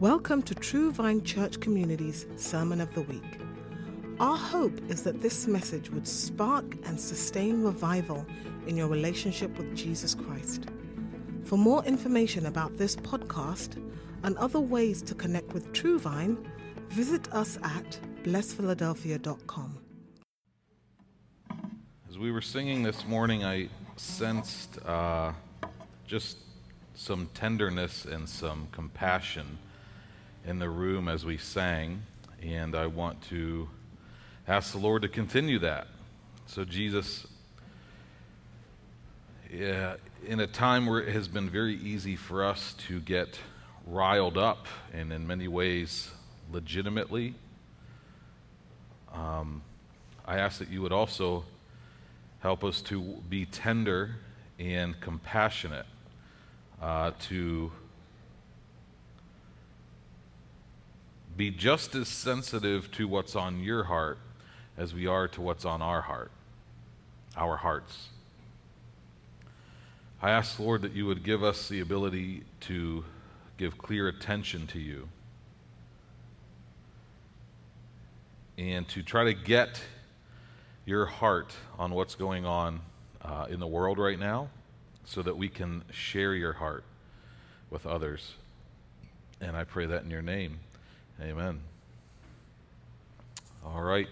Welcome to True Vine Church Community's Sermon of the Week. Our hope is that this message would spark and sustain revival in your relationship with Jesus Christ. For more information about this podcast and other ways to connect with True Vine, visit us at blessphiladelphia.com. As we were singing this morning, I sensed uh, just some tenderness and some compassion in the room as we sang, and I want to ask the Lord to continue that. So, Jesus, yeah, in a time where it has been very easy for us to get riled up, and in many ways, legitimately, um, I ask that you would also help us to be tender and compassionate, uh, to be just as sensitive to what's on your heart as we are to what's on our heart, our hearts. I ask, Lord, that you would give us the ability to give clear attention to you and to try to get your heart on what's going on uh, in the world right now so that we can share your heart with others. And I pray that in your name. Amen. All right.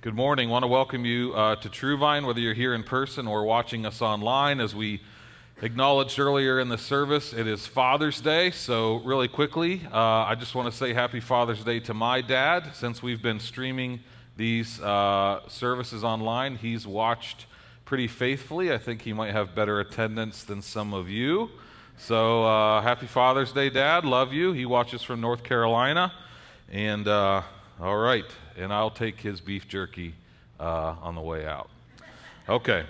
Good morning. Want to welcome you uh, to True Vine, whether you're here in person or watching us online. As we acknowledged earlier in the service, it is Father's Day. So, really quickly, uh, I just want to say Happy Father's Day to my dad. Since we've been streaming these uh, services online, he's watched pretty faithfully. I think he might have better attendance than some of you. So, uh, happy Father's Day, Dad. Love you. He watches from North Carolina. And, uh, all right. And I'll take his beef jerky uh, on the way out. Okay.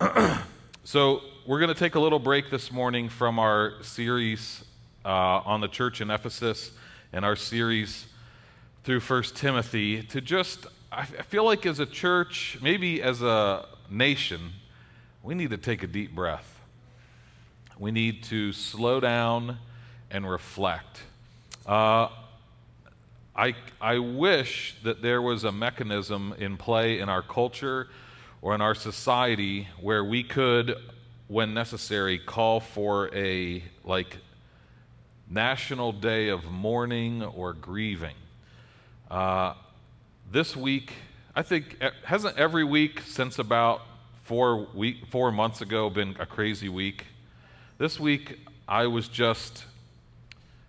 so, we're going to take a little break this morning from our series uh, on the church in Ephesus and our series through First Timothy to just, I feel like as a church, maybe as a nation, we need to take a deep breath we need to slow down and reflect. Uh, I, I wish that there was a mechanism in play in our culture or in our society where we could, when necessary, call for a like national day of mourning or grieving. Uh, this week, I think, hasn't every week since about four week, four months ago been a crazy week? This week, I was just,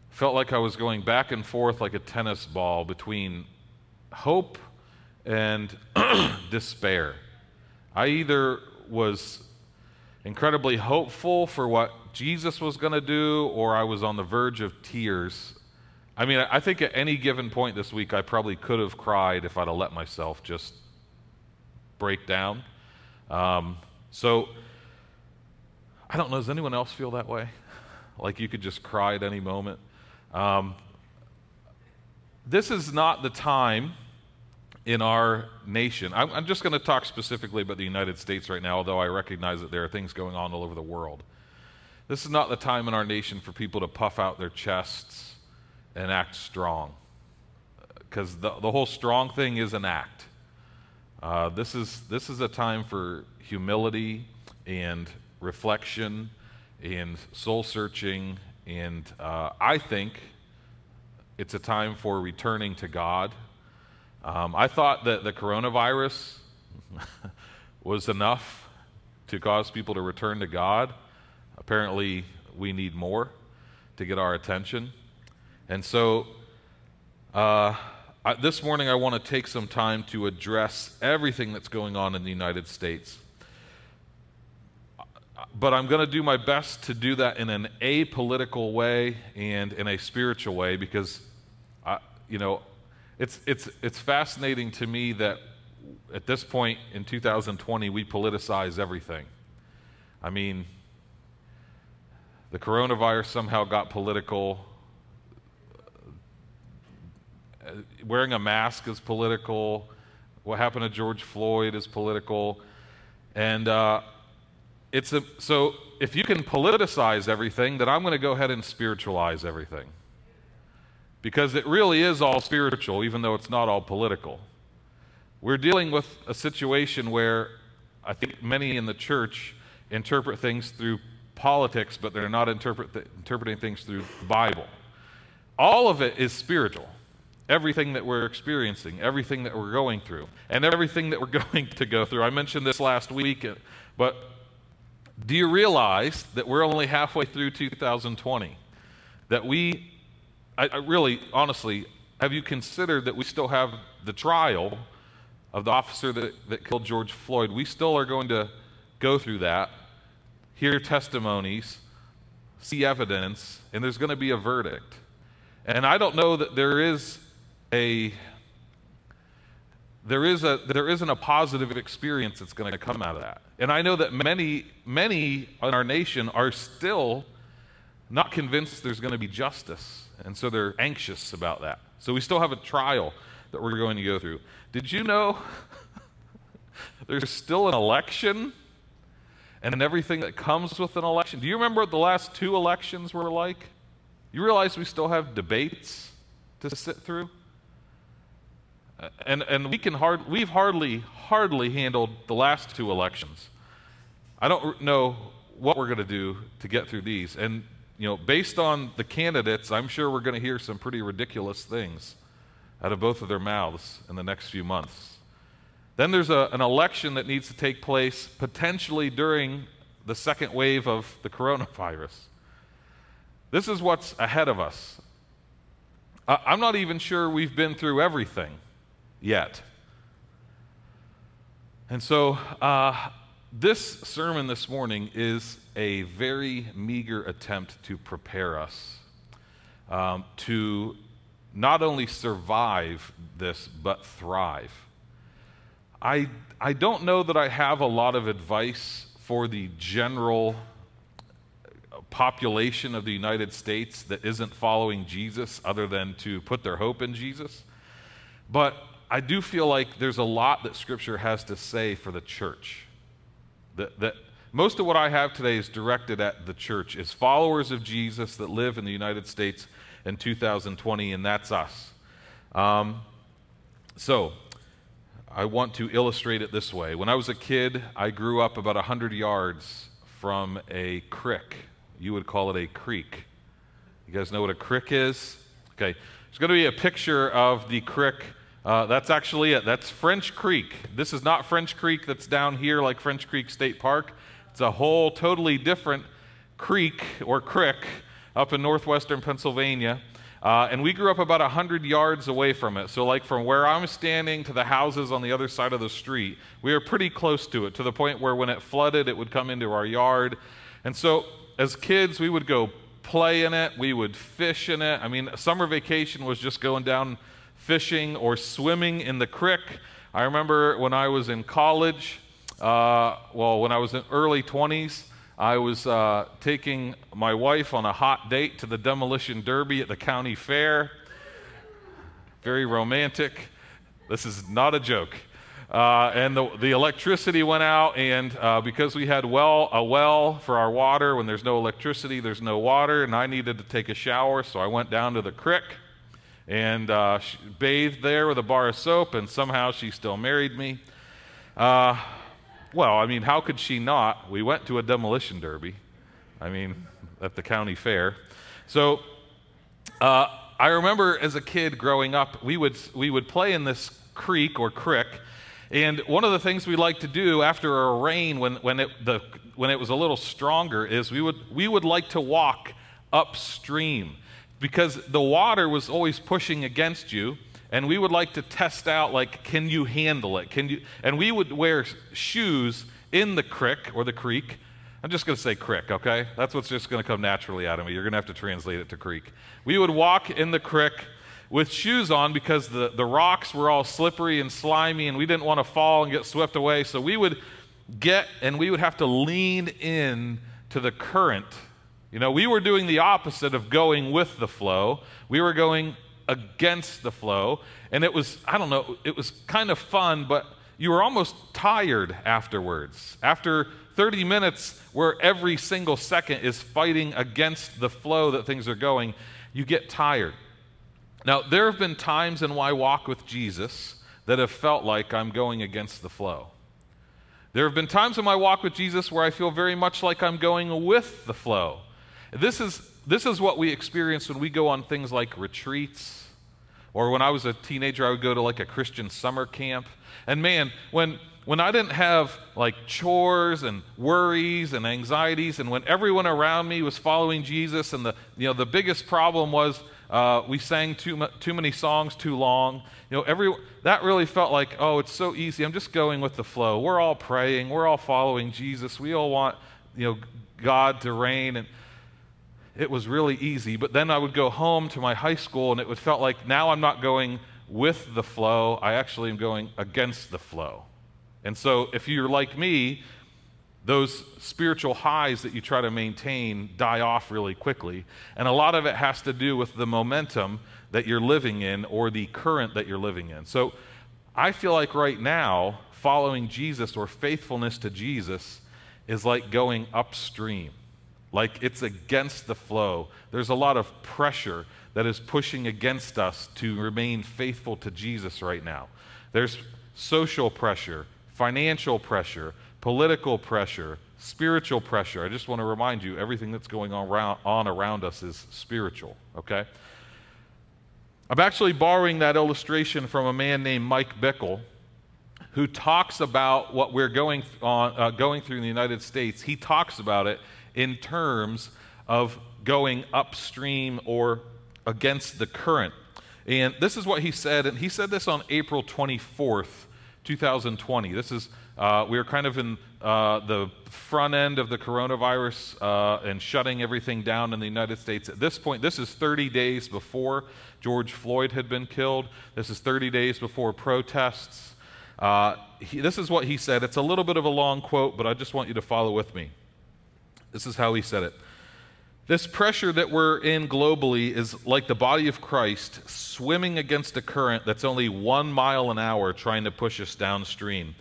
felt like I was going back and forth like a tennis ball between hope and despair. I either was incredibly hopeful for what Jesus was going to do, or I was on the verge of tears. I mean, I think at any given point this week, I probably could have cried if I'd have let myself just break down. Um, so, I don't know, does anyone else feel that way? Like you could just cry at any moment? Um, this is not the time in our nation. I'm, I'm just going to talk specifically about the United States right now, although I recognize that there are things going on all over the world. This is not the time in our nation for people to puff out their chests and act strong. Because the, the whole strong thing is an act. Uh, this, is, this is a time for humility and reflection and soul searching. And uh, I think it's a time for returning to God. Um, I thought that the coronavirus was enough to cause people to return to God. Apparently, we need more to get our attention. And so, uh, I, this morning, I want to take some time to address everything that's going on in the United States but I'm going to do my best to do that in an apolitical way and in a spiritual way because, I, you know, it's, it's, it's fascinating to me that at this point in 2020, we politicize everything. I mean, the coronavirus somehow got political. Wearing a mask is political. What happened to George Floyd is political. And uh, it's a, so if you can politicize everything, then I'm going to go ahead and spiritualize everything. because it really is all spiritual, even though it's not all political. We're dealing with a situation where I think many in the church interpret things through politics, but they're not interpret th- interpreting things through the Bible. All of it is spiritual. Everything that we're experiencing, everything that we're going through, and everything that we're going to go through. I mentioned this last week, but do you realize that we're only halfway through 2020? That we, I, I really, honestly, have you considered that we still have the trial of the officer that, that killed George Floyd, we still are going to go through that, hear testimonies, see evidence, and there's going to be a verdict. And I don't know that there is a there is a there isn't a positive experience that's going to come out of that. And I know that many many in our nation are still not convinced there's going to be justice, and so they're anxious about that. So we still have a trial that we're going to go through. Did you know there's still an election and everything that comes with an election? Do you remember what the last two elections were like? You realize we still have debates to sit through? And, and we can hard, we've hardly, hardly handled the last two elections. I don't know what we're going to do to get through these. And, you know, based on the candidates, I'm sure we're going to hear some pretty ridiculous things out of both of their mouths in the next few months. Then there's a, an election that needs to take place potentially during the second wave of the coronavirus. This is what's ahead of us. I'm not even sure we've been through everything yet. And so, uh, this sermon this morning is a very meager attempt to prepare us um, to not only survive this, but thrive. I, I don't know that I have a lot of advice for the general population of the United States that isn't following Jesus other than to put their hope in Jesus. But I do feel like there's a lot that Scripture has to say for the church. That, that most of what I have today is directed at the church, is followers of Jesus that live in the United States in 2020, and that's us. Um, so, I want to illustrate it this way. When I was a kid, I grew up about 100 yards from a crick. You would call it a creek. You guys know what a crick is? Okay, there's going to be a picture of the creek. Uh, that's actually it. That's French Creek. This is not French Creek that's down here like French Creek State Park. It's a whole totally different creek or crick up in northwestern Pennsylvania. Uh, and we grew up about 100 yards away from it. So, like from where I'm standing to the houses on the other side of the street, we were pretty close to it to the point where when it flooded, it would come into our yard. And so, as kids, we would go play in it, we would fish in it. I mean, summer vacation was just going down fishing or swimming in the creek. I remember when I was in college, uh, well, when I was in early 20s, I was uh, taking my wife on a hot date to the demolition derby at the county fair. Very romantic. This is not a joke. Uh, and the, the electricity went out, and uh, because we had well a well for our water, when there's no electricity, there's no water, and I needed to take a shower, so I went down to the creek and uh, bathed there with a bar of soap, and somehow she still married me. Uh, well, I mean, how could she not? We went to a demolition derby, I mean, at the county fair. So uh, I remember as a kid growing up, we would, we would play in this creek or crick. And one of the things we like to do after a rain, when, when, it, the, when it was a little stronger, is we would, we would like to walk upstream because the water was always pushing against you and we would like to test out like can you handle it? Can you and we would wear shoes in the creek or the creek. I'm just going to say creek okay? That's what's just going to come naturally out of me. You're going to have to translate it to creek. We would walk in the creek with shoes on because the, the rocks were all slippery and slimy and we didn't want to fall and get swept away. So we would get and we would have to lean in to the current you know we were doing the opposite of going with the flow we were going against the flow. And it was, I don't know, it was kind of fun, but you were almost tired afterwards. After 30 minutes, where every single second is fighting against the flow that things are going, you get tired. Now, there have been times in my walk with Jesus that have felt like I'm going against the flow. There have been times in my walk with Jesus where I feel very much like I'm going with the flow. This is, this is what we experience when we go on things like retreats, or when I was a teenager, I would go to like a Christian summer camp. And man, when, when I didn't have like chores and worries and anxieties, and when everyone around me was following Jesus, and the, you know, the biggest problem was uh, we sang too, too many songs too long. You know, every, that really felt like, oh, it's so easy. I'm just going with the flow. We're all praying. We're all following Jesus. We all want, you know, God to reign. And it was really easy. But then I would go home to my high school, and it would felt like now I'm not going with the flow. I actually am going against the flow. And so if you're like me, those spiritual highs that you try to maintain die off really quickly. And a lot of it has to do with the momentum that you're living in or the current that you're living in. So I feel like right now, following Jesus or faithfulness to Jesus is like going upstream, like it's against the flow. There's a lot of pressure that is pushing against us to remain faithful to Jesus right now. There's social pressure, financial pressure political pressure, spiritual pressure. I just want to remind you everything that's going on around, on around us is spiritual, okay? I'm actually borrowing that illustration from a man named Mike Bickle who talks about what we're going, on, uh, going through in the United States. He talks about it in terms of going upstream or against the current. And this is what he said, and he said this on April 24th, 2020. This is uh, we are kind of in uh, the front end of the coronavirus uh, and shutting everything down in the United States. At this point, this is 30 days before George Floyd had been killed. This is 30 days before protests. Uh, he, this is what he said. It's a little bit of a long quote, but I just want you to follow with me. This is how he said it. This pressure that we're in globally is like the body of Christ swimming against a current that's only one mile an hour trying to push us downstream.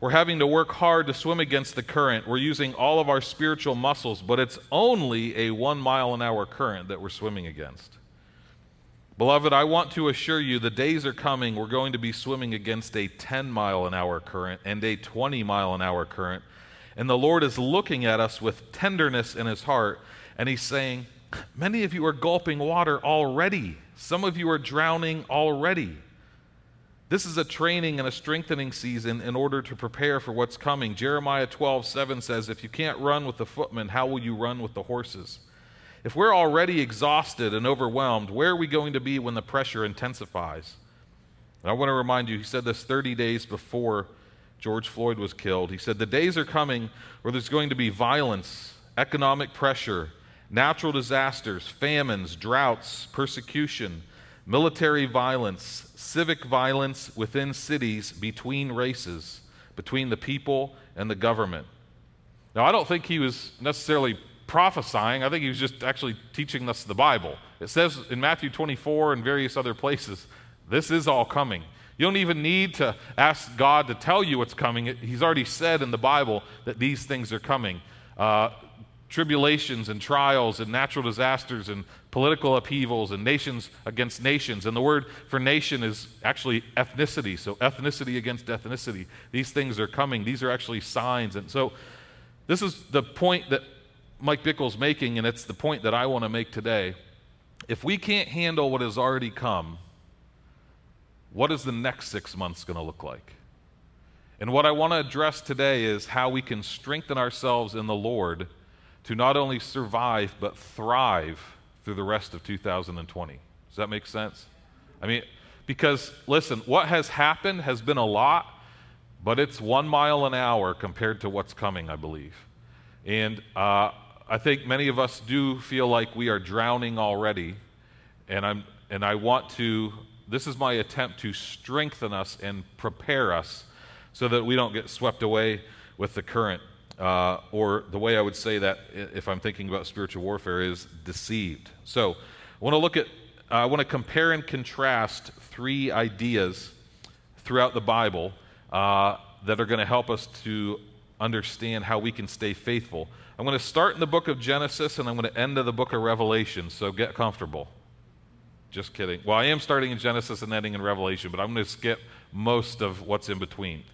We're having to work hard to swim against the current. We're using all of our spiritual muscles, but it's only a one mile an hour current that we're swimming against. Beloved, I want to assure you the days are coming we're going to be swimming against a 10 mile an hour current and a 20 mile an hour current. And the Lord is looking at us with tenderness in his heart, and he's saying, Many of you are gulping water already. Some of you are drowning already. This is a training and a strengthening season in order to prepare for what's coming. Jeremiah 12, 7 says, If you can't run with the footmen, how will you run with the horses? If we're already exhausted and overwhelmed, where are we going to be when the pressure intensifies? And I want to remind you, he said this 30 days before George Floyd was killed. He said, The days are coming where there's going to be violence, economic pressure, natural disasters, famines, droughts, persecution military violence, civic violence within cities between races, between the people and the government. Now, I don't think he was necessarily prophesying, I think he was just actually teaching us the Bible. It says in Matthew 24 and various other places, this is all coming. You don't even need to ask God to tell you what's coming. He's already said in the Bible that these things are coming. Uh, tribulations and trials and natural disasters and political upheavals and nations against nations. And the word for nation is actually ethnicity. So, ethnicity against ethnicity. These things are coming. These are actually signs. And so, this is the point that Mike Bickle's making, and it's the point that I want to make today. If we can't handle what has already come, what is the next six months going to look like? And what I want to address today is how we can strengthen ourselves in the Lord to not only survive, but thrive through the rest of 2020. Does that make sense? I mean, because listen, what has happened has been a lot, but it's one mile an hour compared to what's coming, I believe. And uh, I think many of us do feel like we are drowning already. And, I'm, and I want to, this is my attempt to strengthen us and prepare us so that we don't get swept away with the current. Uh, or the way I would say that if I'm thinking about spiritual warfare is deceived. So I want to look at, uh, I want to compare and contrast three ideas throughout the Bible uh, that are going to help us to understand how we can stay faithful. I'm going to start in the book of Genesis and I'm going to end in the book of Revelation, so get comfortable. Just kidding. Well, I am starting in Genesis and ending in Revelation, but I'm going to skip most of what's in between.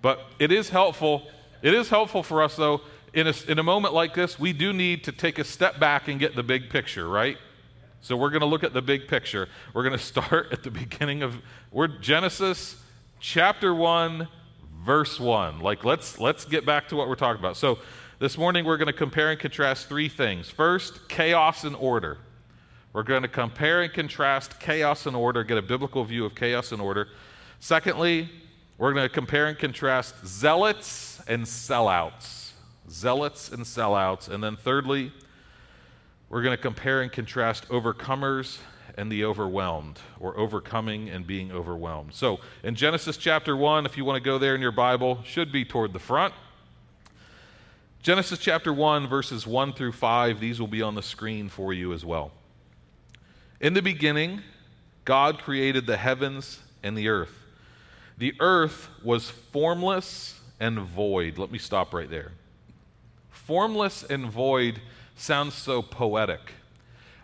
But it is helpful. It is helpful for us, though, in a, in a moment like this, we do need to take a step back and get the big picture, right? So we're going to look at the big picture. We're going to start at the beginning of we're Genesis chapter 1 verse 1. Like let's let's get back to what we're talking about. So this morning we're going to compare and contrast three things. First, chaos and order. We're going to compare and contrast chaos and order, get a biblical view of chaos and order. Secondly, we're going to compare and contrast zealots and sellouts. Zealots and sellouts. And then thirdly, we're going to compare and contrast overcomers and the overwhelmed, or overcoming and being overwhelmed. So in Genesis chapter 1, if you want to go there in your Bible, should be toward the front. Genesis chapter 1, verses 1 through 5, these will be on the screen for you as well. In the beginning, God created the heavens and the earth. The earth was formless and void. Let me stop right there. Formless and void sounds so poetic.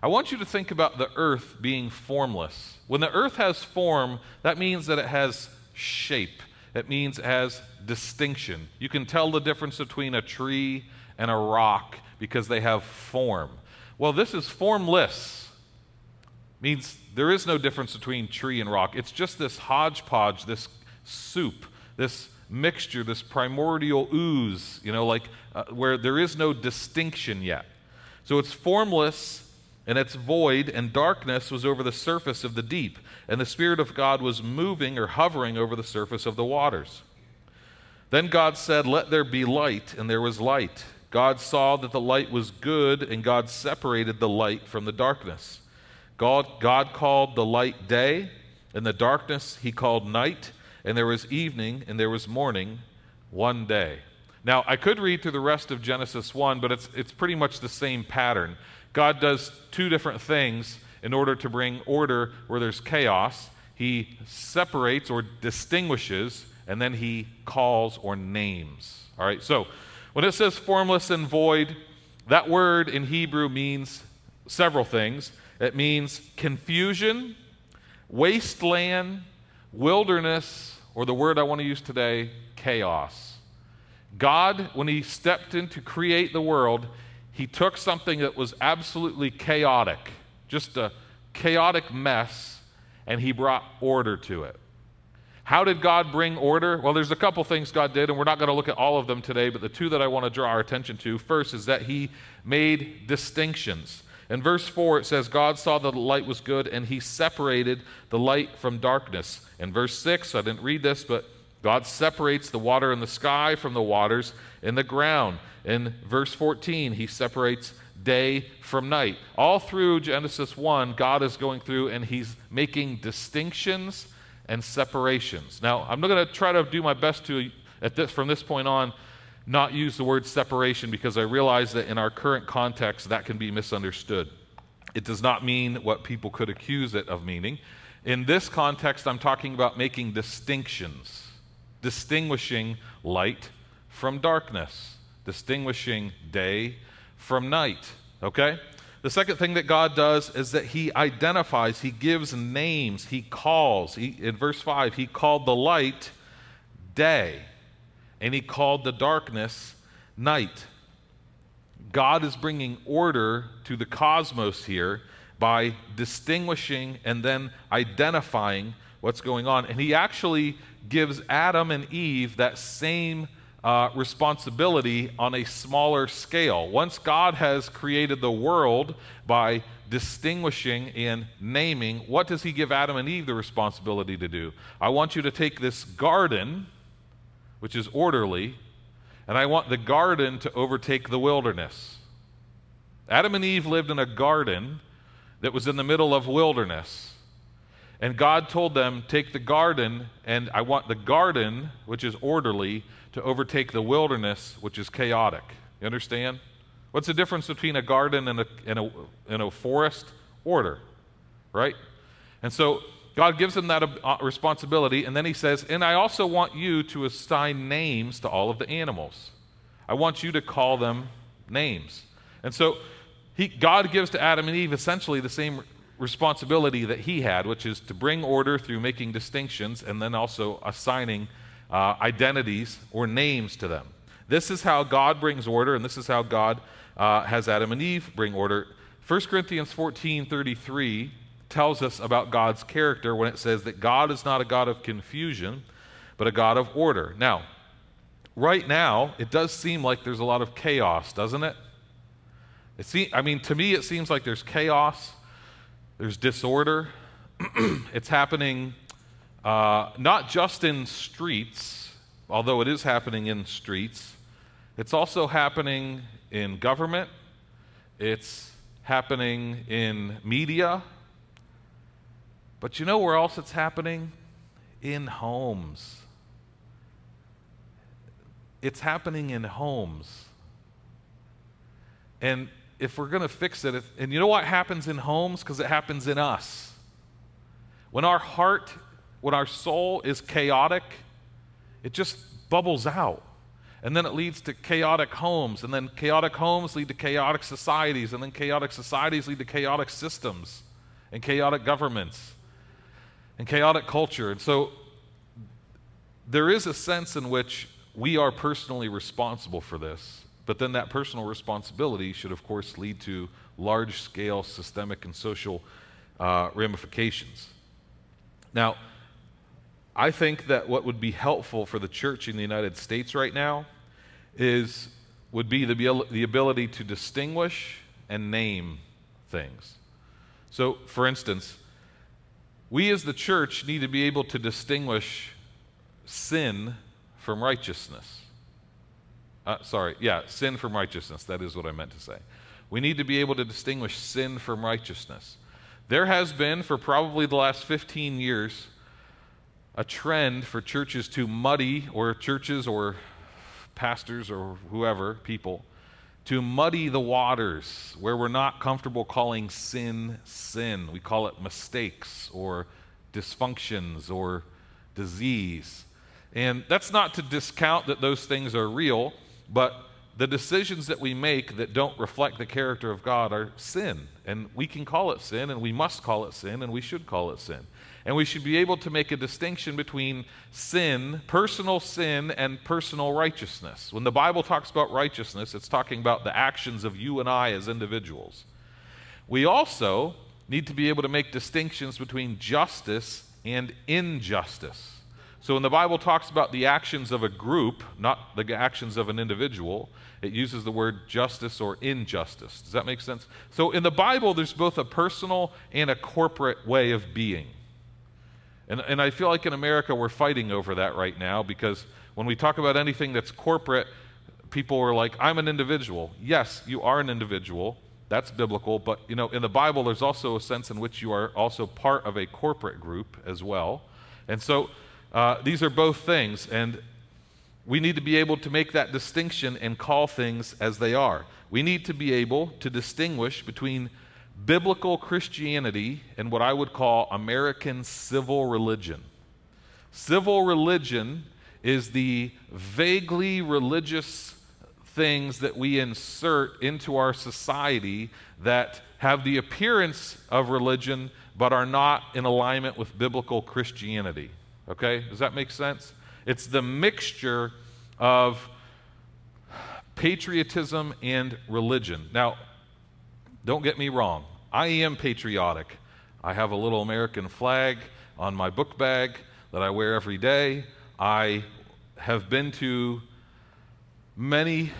I want you to think about the earth being formless. When the earth has form, that means that it has shape, it means it has distinction. You can tell the difference between a tree and a rock because they have form. Well, this is formless means there is no difference between tree and rock. It's just this hodgepodge, this soup, this mixture, this primordial ooze, you know, like uh, where there is no distinction yet. So it's formless and it's void, and darkness was over the surface of the deep, and the Spirit of God was moving or hovering over the surface of the waters. Then God said, Let there be light, and there was light. God saw that the light was good, and God separated the light from the darkness. God, God called the light day, and the darkness he called night, and there was evening and there was morning one day. Now, I could read through the rest of Genesis 1, but it's, it's pretty much the same pattern. God does two different things in order to bring order where there's chaos. He separates or distinguishes, and then he calls or names. All right, so when it says formless and void, that word in Hebrew means several things. It means confusion, wasteland, wilderness, or the word I want to use today, chaos. God, when He stepped in to create the world, He took something that was absolutely chaotic, just a chaotic mess, and He brought order to it. How did God bring order? Well, there's a couple things God did, and we're not going to look at all of them today, but the two that I want to draw our attention to first is that He made distinctions. In verse 4, it says, God saw that the light was good, and he separated the light from darkness. In verse 6, I didn't read this, but God separates the water in the sky from the waters in the ground. In verse 14, he separates day from night. All through Genesis 1, God is going through and he's making distinctions and separations. Now, I'm not going to try to do my best to, at this, from this point on, not use the word separation because I realize that in our current context that can be misunderstood. It does not mean what people could accuse it of meaning. In this context, I'm talking about making distinctions, distinguishing light from darkness, distinguishing day from night. Okay? The second thing that God does is that He identifies, He gives names, He calls. He, in verse 5, He called the light day and he called the darkness night. God is bringing order to the cosmos here by distinguishing and then identifying what's going on. And he actually gives Adam and Eve that same uh, responsibility on a smaller scale. Once God has created the world by distinguishing and naming, what does he give Adam and Eve the responsibility to do? I want you to take this garden which is orderly, and I want the garden to overtake the wilderness. Adam and Eve lived in a garden that was in the middle of wilderness. And God told them, Take the garden, and I want the garden, which is orderly, to overtake the wilderness, which is chaotic. You understand? What's the difference between a garden and a, and a, and a forest? Order, right? And so God gives them that uh, responsibility, and then he says, And I also want you to assign names to all of the animals. I want you to call them names. And so he, God gives to Adam and Eve essentially the same responsibility that he had, which is to bring order through making distinctions and then also assigning uh, identities or names to them. This is how God brings order, and this is how God uh, has Adam and Eve bring order. 1 Corinthians 14 33 tells us about God's character when it says that God is not a God of confusion, but a God of order. Now, right now, it does seem like there's a lot of chaos, doesn't it? it seem, I mean, to me, it seems like there's chaos, there's disorder. it's happening uh, not just in streets, although it is happening in streets, it's also happening in government, it's happening in media. But you know where else it's happening? In homes. It's happening in homes. And if we're going to fix it, and you know what happens in homes? Because it happens in us. When our heart, when our soul is chaotic, it just bubbles out. And then it leads to chaotic homes, and then chaotic homes lead to chaotic societies, and then chaotic societies lead to chaotic systems and chaotic governments and chaotic culture. And so there is a sense in which we are personally responsible for this, but then that personal responsibility should, of course, lead to large scale systemic and social uh, ramifications. Now, I think that what would be helpful for the church in the United States right now is would be the, the ability to distinguish and name things. So, for instance, we as the church need to be able to distinguish sin from righteousness. Uh, sorry, yeah, sin from righteousness. That is what I meant to say. We need to be able to distinguish sin from righteousness. There has been, for probably the last 15 years, a trend for churches to muddy, or churches or pastors or whoever, people, to muddy the waters where we're not comfortable calling sin sin. We call it mistakes or dysfunctions or disease. And that's not to discount that those things are real, but the decisions that we make that don't reflect the character of God are sin. And we can call it sin, and we must call it sin, and we should call it sin. And we should be able to make a distinction between sin, personal sin, and personal righteousness. When the Bible talks about righteousness, it's talking about the actions of you and I as individuals. We also need to be able to make distinctions between justice and injustice. So when the Bible talks about the actions of a group, not the actions of an individual, it uses the word justice or injustice. Does that make sense? So in the Bible, there's both a personal and a corporate way of being. And, and I feel like in America we're fighting over that right now because when we talk about anything that's corporate, people are like, I'm an individual. Yes, you are an individual. That's biblical. But, you know, in the Bible, there's also a sense in which you are also part of a corporate group as well. And so uh, these are both things. And we need to be able to make that distinction and call things as they are. We need to be able to distinguish between biblical Christianity and what I would call American civil religion. Civil religion is the vaguely religious things that we insert into our society that have the appearance of religion but are not in alignment with biblical Christianity. Okay? Does that make sense? It's the mixture of patriotism and religion. Now, don't get me wrong, I am patriotic. I have a little American flag on my book bag that I wear every day. I have been to many,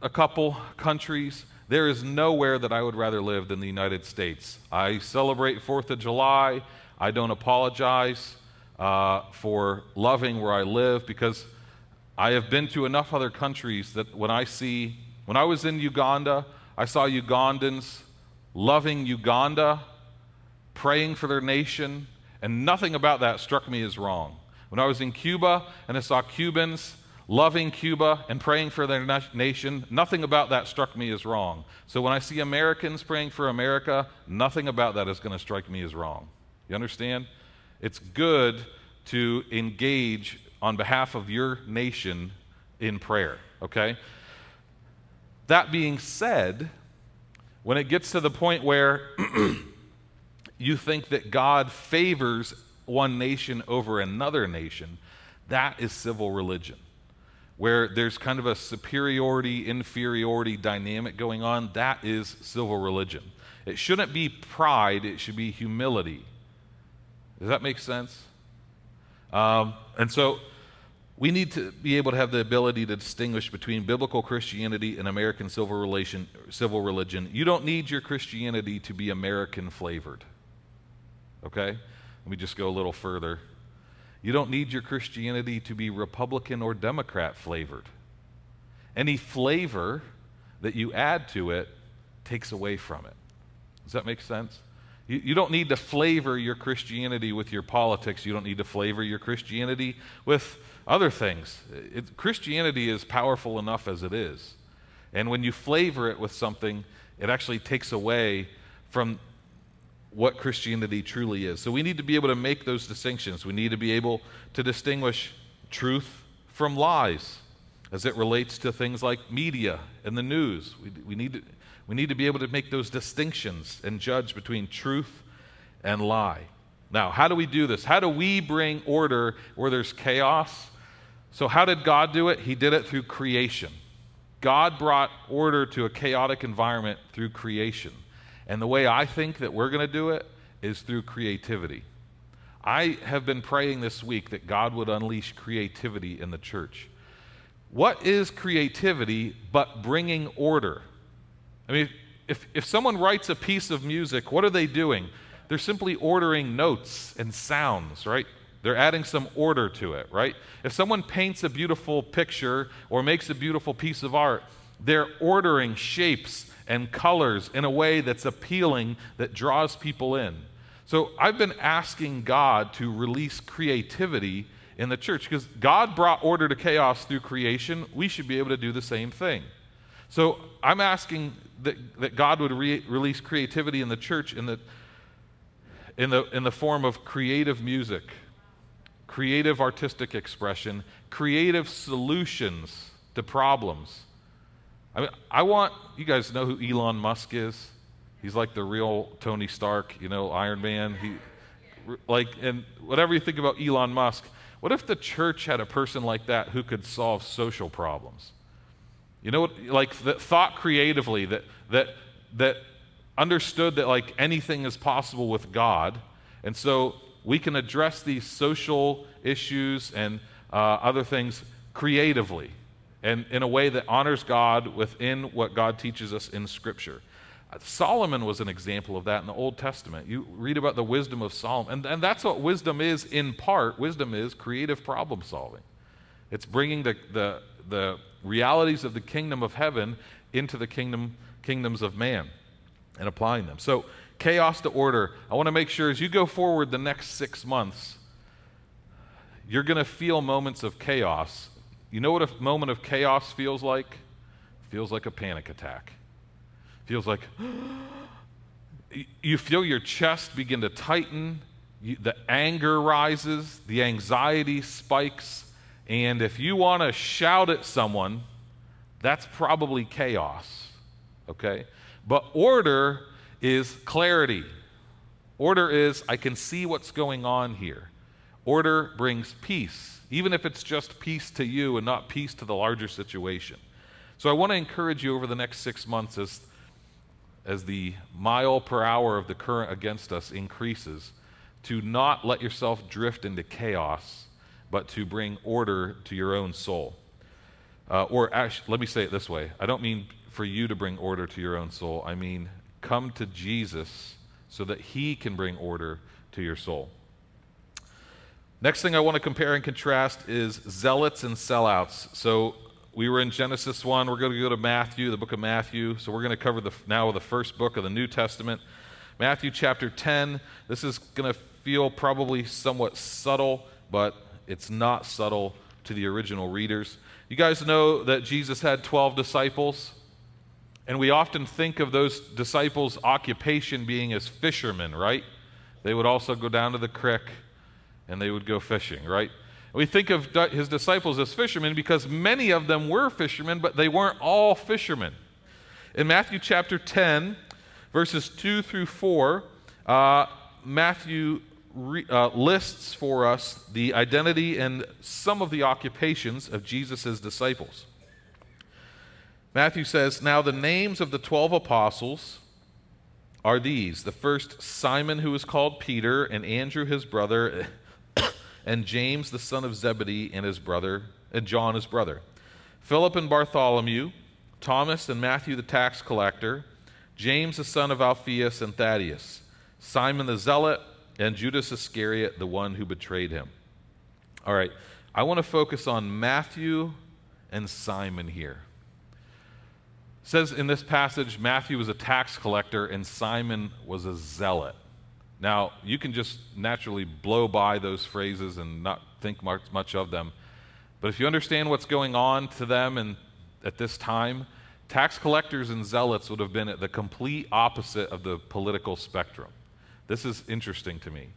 a couple countries. There is nowhere that I would rather live than the United States. I celebrate Fourth of July. I don't apologize uh, for loving where I live because I have been to enough other countries that when I see, when I was in Uganda, I saw Ugandans loving Uganda, praying for their nation, and nothing about that struck me as wrong. When I was in Cuba and I saw Cubans loving Cuba and praying for their nation, nothing about that struck me as wrong. So when I see Americans praying for America, nothing about that is going to strike me as wrong. You understand? It's good to engage on behalf of your nation in prayer, okay? That being said, when it gets to the point where you think that God favors one nation over another nation, that is civil religion. Where there's kind of a superiority inferiority dynamic going on, that is civil religion. It shouldn't be pride, it should be humility. Does that make sense? Um, and so we need to be able to have the ability to distinguish between biblical Christianity and American civil, relation, civil religion. You don't need your Christianity to be American flavored. Okay? Let me just go a little further. You don't need your Christianity to be Republican or Democrat flavored. Any flavor that you add to it takes away from it. Does that make sense? You, you don't need to flavor your Christianity with your politics. You don't need to flavor your Christianity with other things. It, Christianity is powerful enough as it is. And when you flavor it with something, it actually takes away from what Christianity truly is. So we need to be able to make those distinctions. We need to be able to distinguish truth from lies as it relates to things like media and the news. We, we, need, to, we need to be able to make those distinctions and judge between truth and lie. Now, how do we do this? How do we bring order where there's chaos? So, how did God do it? He did it through creation. God brought order to a chaotic environment through creation. And the way I think that we're going to do it is through creativity. I have been praying this week that God would unleash creativity in the church. What is creativity but bringing order? I mean, if, if someone writes a piece of music, what are they doing? They're simply ordering notes and sounds, right? They're adding some order to it, right? If someone paints a beautiful picture or makes a beautiful piece of art, they're ordering shapes and colors in a way that's appealing, that draws people in. So I've been asking God to release creativity in the church because God brought order to chaos through creation. We should be able to do the same thing. So I'm asking that, that God would re- release creativity in the church in the, in, the, in the form of creative music, creative artistic expression, creative solutions to problems. I mean, I want you guys know who Elon Musk is. He's like the real Tony Stark, you know, Iron Man. He, like, and whatever you think about Elon Musk, what if the church had a person like that who could solve social problems? You know, like that thought creatively, that that that understood that like anything is possible with God, and so we can address these social issues and uh, other things creatively and in a way that honors God within what God teaches us in Scripture. Solomon was an example of that in the Old Testament. You read about the wisdom of Solomon, and, and that's what wisdom is in part. Wisdom is creative problem solving, it's bringing the, the, the realities of the kingdom of heaven into the kingdom, kingdoms of man and applying them. So, chaos to order. I want to make sure as you go forward the next six months, you're going to feel moments of chaos. You know what a moment of chaos feels like? Feels like a panic attack. Feels like you feel your chest begin to tighten, you, the anger rises, the anxiety spikes, and if you want to shout at someone, that's probably chaos. Okay? But order is clarity. Order is, I can see what's going on here. Order brings peace, even if it's just peace to you and not peace to the larger situation. So I want to encourage you over the next six months as, as the mile per hour of the current against us increases to not let yourself drift into chaos, but to bring order to your own soul. Uh, or actually, let me say it this way I don't mean for you to bring order to your own soul, I mean come to Jesus so that he can bring order to your soul. Next thing I want to compare and contrast is zealots and sellouts. So we were in Genesis 1. We're going to go to Matthew, the book of Matthew. So we're going to cover the, now the first book of the New Testament. Matthew chapter 10. This is going to feel probably somewhat subtle, but it's not subtle to the original readers. You guys know that Jesus had 12 disciples. And we often think of those disciples' occupation being as fishermen, right? They would also go down to the creek and they would go fishing, right? We think of his disciples as fishermen because many of them were fishermen, but they weren't all fishermen. In Matthew chapter 10, verses 2 through 4, uh, Matthew re, uh, lists for us the identity and some of the occupations of Jesus' disciples. Matthew says, Now the names of the twelve apostles are these the first, Simon, who is called Peter, and Andrew, his brother, and James, the son of Zebedee, and his brother, and John, his brother, Philip and Bartholomew, Thomas and Matthew, the tax collector, James, the son of Alphaeus, and Thaddeus, Simon the zealot, and Judas Iscariot, the one who betrayed him. All right, I want to focus on Matthew and Simon here. It says in this passage, Matthew was a tax collector and Simon was a zealot. Now, you can just naturally blow by those phrases and not think much, much of them. But if you understand what's going on to them and at this time, tax collectors and zealots would have been at the complete opposite of the political spectrum. This is interesting to me.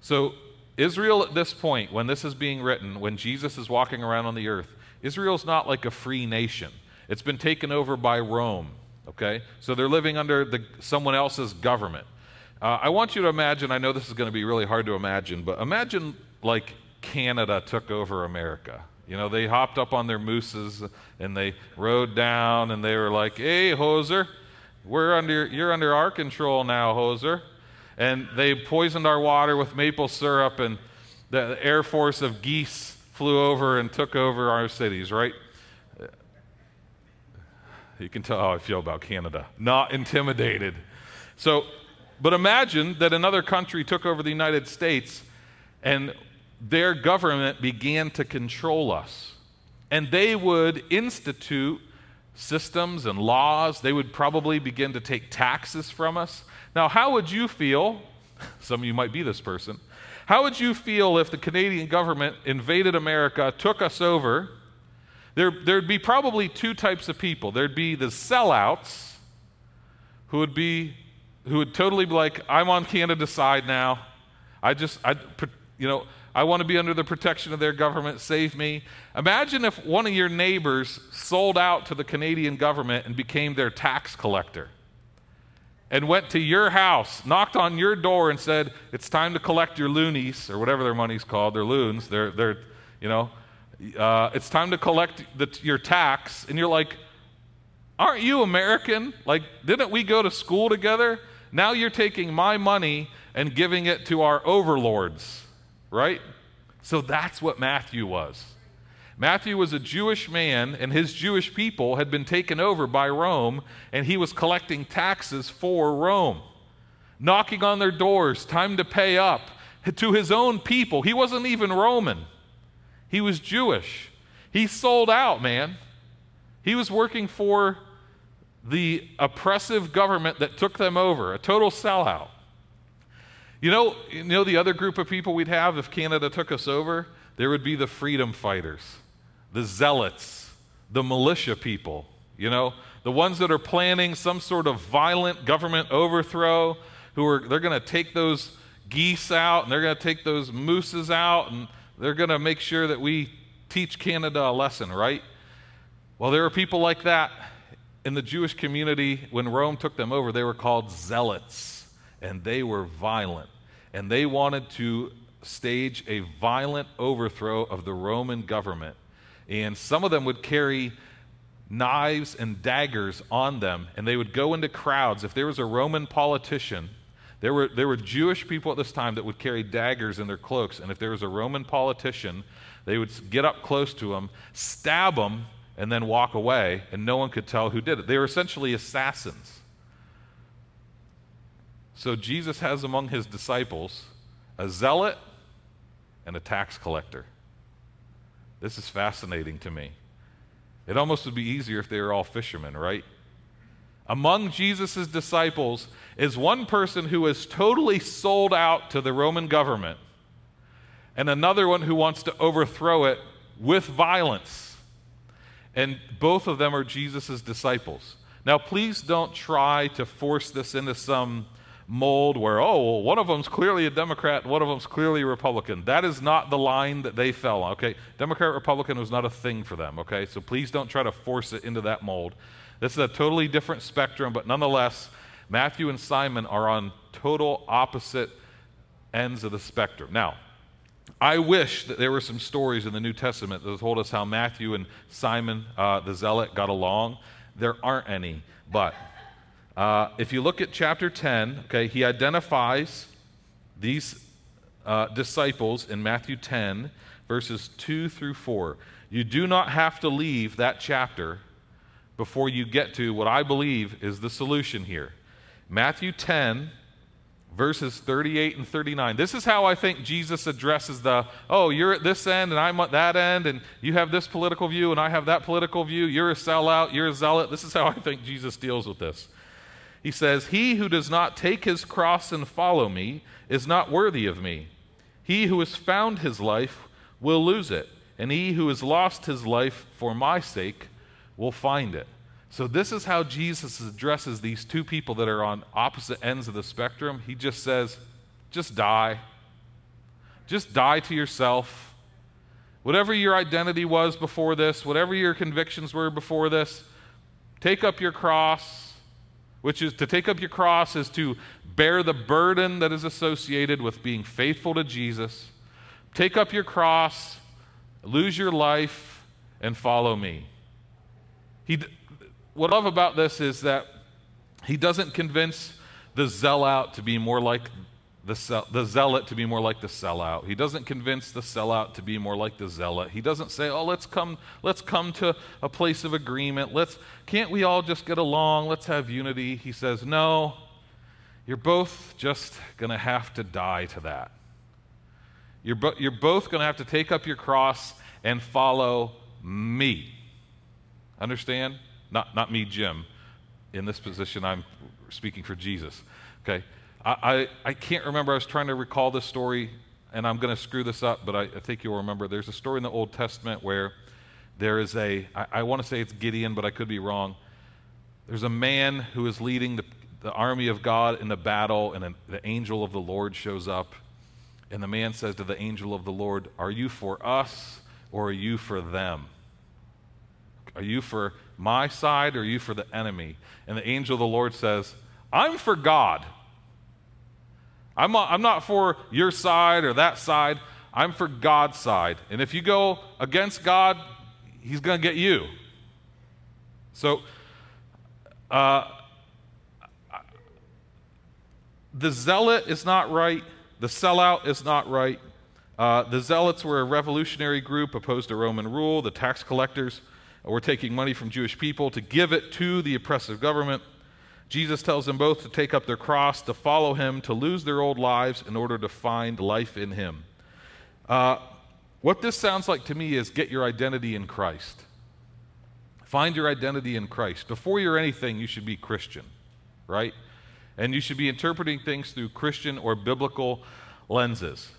So, Israel at this point, when this is being written, when Jesus is walking around on the earth, Israel's not like a free nation. It's been taken over by Rome, okay? So they're living under the, someone else's government. Uh, I want you to imagine, I know this is going to be really hard to imagine, but imagine like Canada took over America. You know, they hopped up on their mooses and they rode down and they were like, hey, Hoser, we're under, you're under our control now, Hoser and they poisoned our water with maple syrup, and the Air Force of geese flew over and took over our cities, right? You can tell how I feel about Canada. Not intimidated. So, but imagine that another country took over the United States and their government began to control us. And they would institute systems and laws. They would probably begin to take taxes from us. Now, how would you feel? Some of you might be this person. How would you feel if the Canadian government invaded America, took us over? There, there'd be probably two types of people. There'd be the sellouts who would be who would totally be like, I'm on Canada's side now. I just, I, you know, I want to be under the protection of their government. Save me. Imagine if one of your neighbors sold out to the Canadian government and became their tax collector and went to your house, knocked on your door, and said, It's time to collect your loonies, or whatever their money's called, their loons, they're, they're you know, uh, it's time to collect the, your tax. And you're like, Aren't you American? Like, didn't we go to school together? Now you're taking my money and giving it to our overlords, right? So that's what Matthew was. Matthew was a Jewish man, and his Jewish people had been taken over by Rome, and he was collecting taxes for Rome, knocking on their doors, time to pay up to his own people. He wasn't even Roman, he was Jewish. He sold out, man. He was working for the oppressive government that took them over, a total sellout. You know, you know the other group of people we'd have if Canada took us over? There would be the freedom fighters the zealots, the militia people, you know, the ones that are planning some sort of violent government overthrow, who are, they're going to take those geese out and they're going to take those mooses out and they're going to make sure that we teach Canada a lesson, right? Well, there were people like that in the Jewish community when Rome took them over. They were called zealots and they were violent and they wanted to stage a violent overthrow of the Roman government and some of them would carry knives and daggers on them, and they would go into crowds. If there was a Roman politician, there were, there were Jewish people at this time that would carry daggers in their cloaks, and if there was a Roman politician, they would get up close to him, stab him, and then walk away, and no one could tell who did it. They were essentially assassins. So Jesus has among his disciples a zealot and a tax collector. This is fascinating to me. It almost would be easier if they were all fishermen, right? Among Jesus' disciples is one person who is totally sold out to the Roman government, and another one who wants to overthrow it with violence. And both of them are Jesus' disciples. Now, please don't try to force this into some mold where, oh, well, one of them's clearly a Democrat, one of them's clearly a Republican. That is not the line that they fell on, okay? Democrat, Republican was not a thing for them, okay? So please don't try to force it into that mold. This is a totally different spectrum, but nonetheless, Matthew and Simon are on total opposite ends of the spectrum. Now, I wish that there were some stories in the New Testament that told us how Matthew and Simon uh, the Zealot got along. There aren't any, but uh, if you look at chapter 10, okay, he identifies these uh, disciples in Matthew 10, verses 2 through 4. You do not have to leave that chapter before you get to what I believe is the solution here. Matthew 10, verses 38 and 39. This is how I think Jesus addresses the, oh, you're at this end and I'm at that end, and you have this political view and I have that political view. You're a sellout, you're a zealot. This is how I think Jesus deals with this. He says, He who does not take his cross and follow me is not worthy of me. He who has found his life will lose it, and he who has lost his life for my sake will find it. So, this is how Jesus addresses these two people that are on opposite ends of the spectrum. He just says, just die. Just die to yourself. Whatever your identity was before this, whatever your convictions were before this, take up your cross, which is to take up your cross is to bear the burden that is associated with being faithful to Jesus. Take up your cross, lose your life, and follow me. He, what I love about this is that he doesn't convince the zealot to be more like the, the zealot to be more like the sellout. He doesn't convince the sellout to be more like the zealot. He doesn't say, "Oh, let's come, let's come to a place of agreement. Let's can't we all just get along? Let's have unity." He says, "No. You're both just going to have to die to that. You're, bo- you're both going to have to take up your cross and follow me." Understand? Not, not me, Jim. In this position, I'm speaking for Jesus. Okay? I, I, I can't remember. I was trying to recall this story, and I'm going to screw this up, but I, I, think you'll remember. There's a story in the Old Testament where there is a, I, I want to say it's Gideon, but I could be wrong. There's a man who is leading the, the army of God in the battle, and the angel of the Lord shows up. And the man says to the angel of the Lord, Are you for us or are you for them? Are you for my side or are you for the enemy? And the angel of the Lord says, I'm for God. I'm not, I'm not for your side or that side. I'm for God's side. And if you go against God, He's going to get you. So, uh, the zealot is not right. The sellout is not right. Uh, the zealots were a revolutionary group opposed to Roman rule. The tax collectors or we're taking money from Jewish people to give it to the oppressive government. Jesus tells them both to take up their cross, to follow him, to lose their old lives in order to find life in him. Uh, what this sounds like to me is get your identity in Christ. Find your identity in Christ. Before you're anything, you should be Christian, right? And you should be interpreting things through Christian or biblical lenses.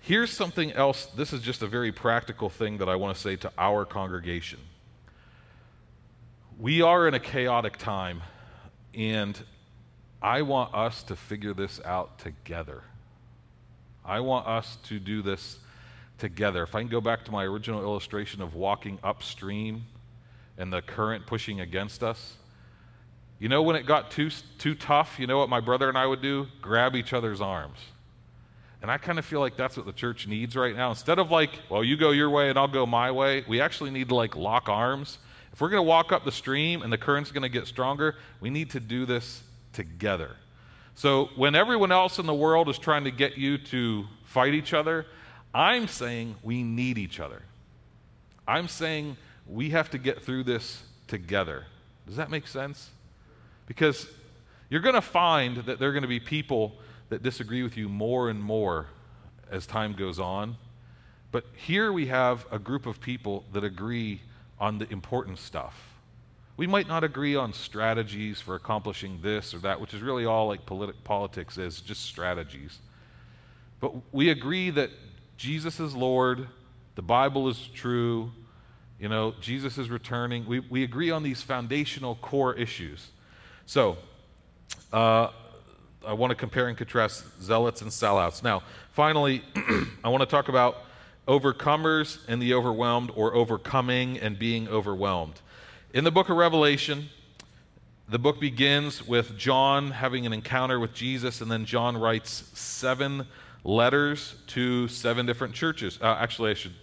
Here's something else. This is just a very practical thing that I want to say to our congregation. We are in a chaotic time, and I want us to figure this out together. I want us to do this together. If I can go back to my original illustration of walking upstream and the current pushing against us, you know, when it got too, too tough, you know what my brother and I would do? Grab each other's arms. And I kind of feel like that's what the church needs right now. Instead of like, well, you go your way and I'll go my way, we actually need to like lock arms if we're going to walk up the stream and the current's going to get stronger, we need to do this together. So when everyone else in the world is trying to get you to fight each other, I'm saying we need each other. I'm saying we have to get through this together. Does that make sense? Because you're going to find that there are going to be people that disagree with you more and more as time goes on. But here we have a group of people that agree on the important stuff. We might not agree on strategies for accomplishing this or that, which is really all like politi- politics is, just strategies. But we agree that Jesus is Lord, the Bible is true, you know, Jesus is returning. We, we agree on these foundational core issues. So, uh, I want to compare and contrast zealots and sellouts. Now, finally, I want to talk about overcomers and the overwhelmed, or overcoming and being overwhelmed. In the book of Revelation, the book begins with John having an encounter with Jesus, and then John writes seven letters to seven different churches. Uh, actually, I should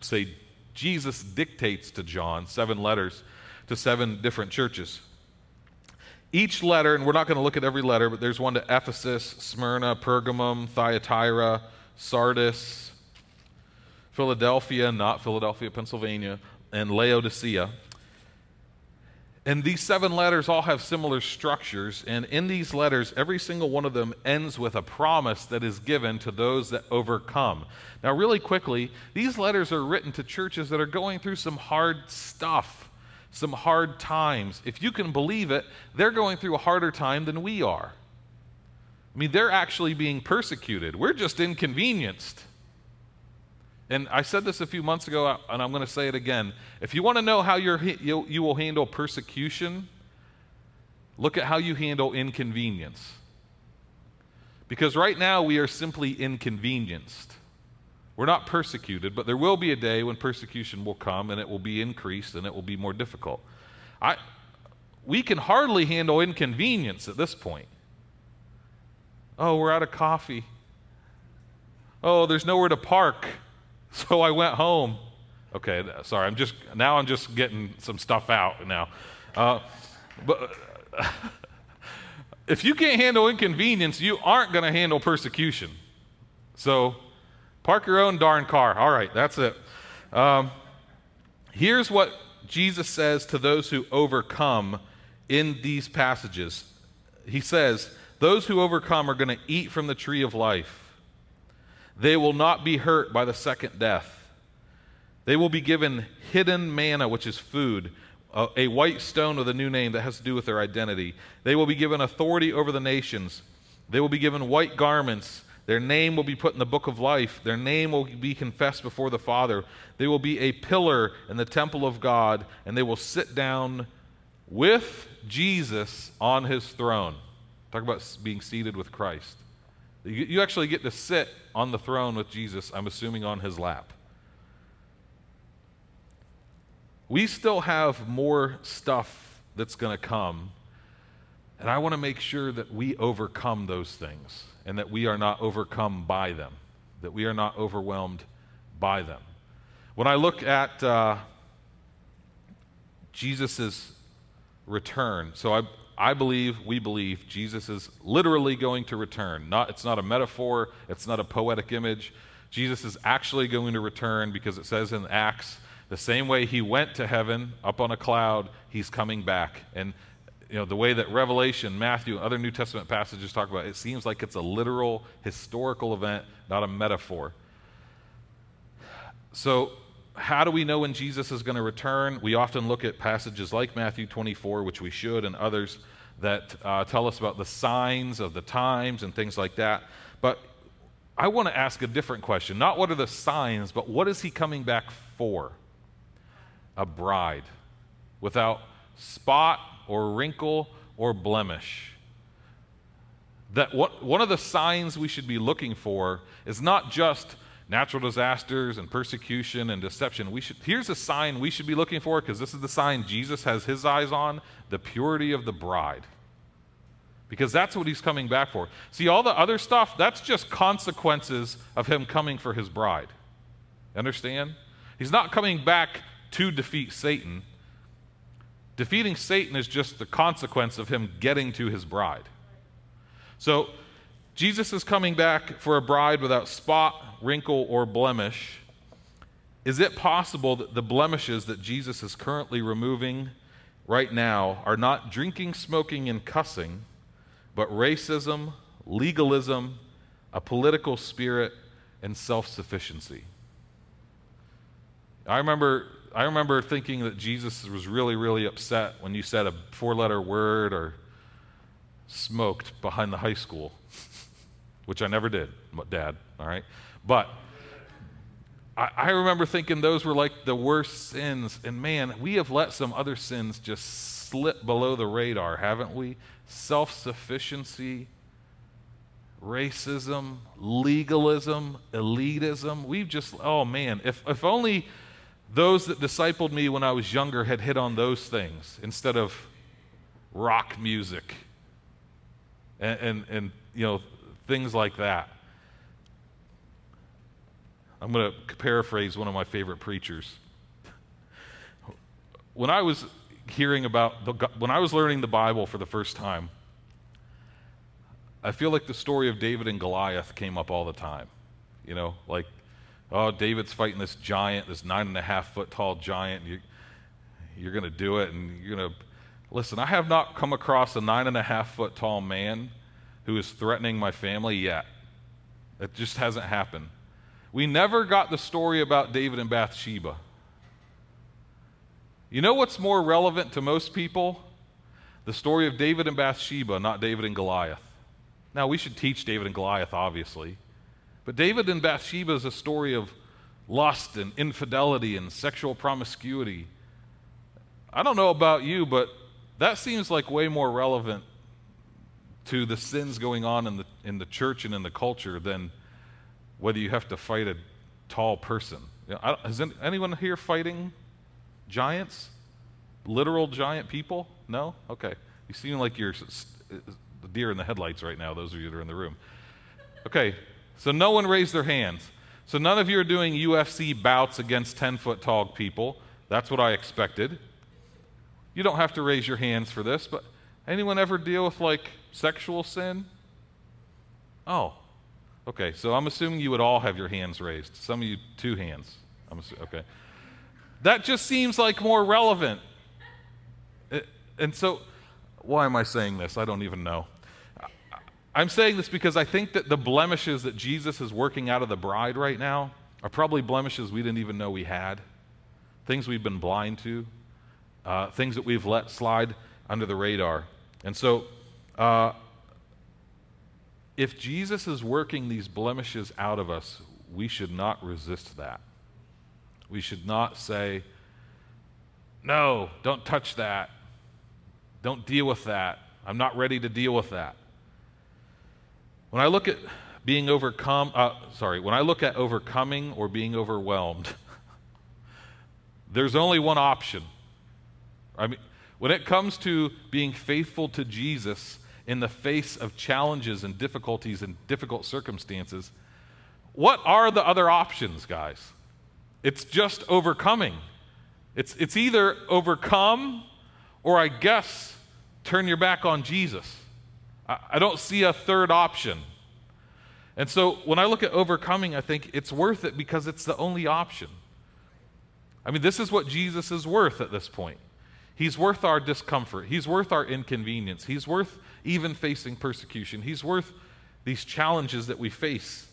say Jesus dictates to John seven letters to seven different churches. Each letter, and we're not going to look at every letter, but there's one to Ephesus, Smyrna, Pergamum, Thyatira, Sardis, Philadelphia, not Philadelphia, Pennsylvania, and Laodicea. And these seven letters all have similar structures. And in these letters, every single one of them ends with a promise that is given to those that overcome. Now, really quickly, these letters are written to churches that are going through some hard stuff, some hard times. If you can believe it, they're going through a harder time than we are. I mean, they're actually being persecuted, we're just inconvenienced. And I said this a few months ago, uh, and I'm going to say it again. If you want to know how you you will handle persecution, look at how you handle inconvenience. Because right now we are simply inconvenienced. We're not persecuted, but there will be a day when persecution will come and it will be increased and it will be more difficult. I, we can hardly handle inconvenience at this point. Oh, we're out of coffee. Oh, there's nowhere to park. So I went home. Okay, sorry, I'm just, now I'm just getting some stuff out now. Uh, but if you can't handle inconvenience, you aren't going to handle persecution. So park your own darn car. All right, that's it. Um, here's what Jesus says to those who overcome in these passages. He says, Those who overcome are going to eat from the tree of life. They will not be hurt by the second death. They will be given hidden manna, which is food, a, a, white stone with a new name that has to do with their identity. They will be given authority over the nations. They will be given white garments. Their name will be put in the book of life. Their name will be confessed before the Father. They will be a pillar in the temple of God, and they will sit down with Jesus on his throne. Talk about being seated with Christ. You actually get to sit on the throne with Jesus, I'm assuming on his lap. We still have more stuff that's going to come, and I want to make sure that we overcome those things and that we are not overcome by them, that we are not overwhelmed by them. When I look at uh, Jesus' return, so I, I believe, we believe, Jesus is literally going to return. Not, it's not a metaphor, it's not a poetic image. Jesus is actually going to return because it says in Acts, the same way he went to heaven up on a cloud, he's coming back. And you know, the way that Revelation, Matthew, other New Testament passages talk about it, it seems like it's a literal historical event, not a metaphor. So how do we know when Jesus is going to return? We often look at passages like Matthew 24, which we should, and others that uh, tell us about the signs of the times and things like that. But I want to ask a different question. Not what are the signs, but what is he coming back for? A bride without spot or wrinkle or blemish. That what, one of the signs we should be looking for is not just natural disasters and persecution and deception. We should, here's a sign we should be looking for because this is the sign Jesus has his eyes on the purity of the bride. Because that's what he's coming back for. See, all the other stuff, that's just consequences of him coming for his bride. Understand? He's not coming back to defeat Satan. Defeating Satan is just the consequence of him getting to his bride. So, Jesus is coming back for a bride without spot, wrinkle, or blemish. Is it possible that the blemishes that Jesus is currently removing right now are not drinking, smoking, and cussing, but racism, legalism, a political spirit, and self sufficiency? I remember, I remember thinking that Jesus was really, really upset when you said a four letter word or smoked behind the high school which I never did, Dad, all right? But I, I remember thinking those were like the worst sins. And man, we have let some other sins just slip below the radar, haven't we? Self sufficiency, racism, legalism, elitism. We've just, oh man, if, if only those that discipled me when I was younger had hit on those things instead of rock music and, and, and you know, things like that. I'm going to paraphrase one of my favorite preachers. When I was hearing about the, when I was learning the Bible for the first time, I feel like the story of David and Goliath came up all the time. You know, like, oh, David's fighting this giant, this nine and a half foot tall giant. You, you're going to do it, and you're going to listen. I have not come across a nine and a half foot tall man who is threatening my family yet. It just hasn't happened. We never got the story about David and Bathsheba. You know what's more relevant to most people? The story of David and Bathsheba, not David and Goliath. Now, we should teach David and Goliath, obviously. But David and Bathsheba is a story of lust and infidelity and sexual promiscuity. I don't know about you, but that seems like way more relevant to the sins going on in the, in the church and in the culture than whether you have to fight a tall person. You know, is anyone here fighting giants? Literal giant people? No? Okay. You seem like you're the deer in the headlights right now, those of you that are in the room. Okay, so no one raised their hands. So none of you are doing UFC bouts against 10 foot tall people. That's what I expected. You don't have to raise your hands for this, but anyone ever deal with like sexual sin? Oh, okay. So I'm assuming you would all have your hands raised. Some of you, two hands. I'm assu- okay. That just seems like more relevant. And so, why am I saying this? I don't even know. I'm saying this because I think that the blemishes that Jesus is working out of the bride right now are probably blemishes we didn't even know we had, things we've been blind to uh, things that we've let slide under the radar. And so, uh, if Jesus is working these blemishes out of us, we should not resist that. We should not say, no, don't touch that. Don't deal with that. I'm not ready to deal with that. When I look at being overcome, uh, sorry, when I look at overcoming or being overwhelmed, there's only one option I mean, when it comes to being faithful to Jesus in the face of challenges and difficulties and difficult circumstances, what are the other options, guys? It's just overcoming. It's, it's either overcome or, I guess, turn your back on Jesus. I, I don't see a third option. And so when I look at overcoming, I think it's worth it because it's the only option. I mean, this is what Jesus is worth at this point. He's worth our discomfort. He's worth our inconvenience. He's worth even facing persecution. He's worth these challenges that we face.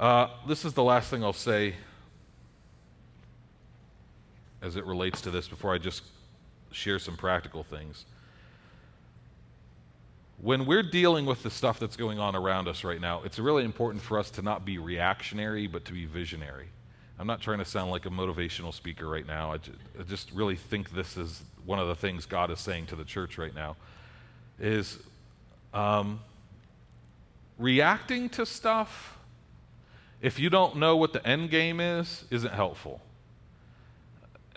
Uh, this is the last thing I'll say as it relates to this before I just share some practical things. When we're dealing with the stuff that's going on around us right now, it's really important for us to not be reactionary, but to be visionary. I'm not trying to sound like a motivational speaker right now. I just, I just, really think this is one of the things God is saying to the church right now is um, reacting to stuff if you don't know what the end game is isn't helpful.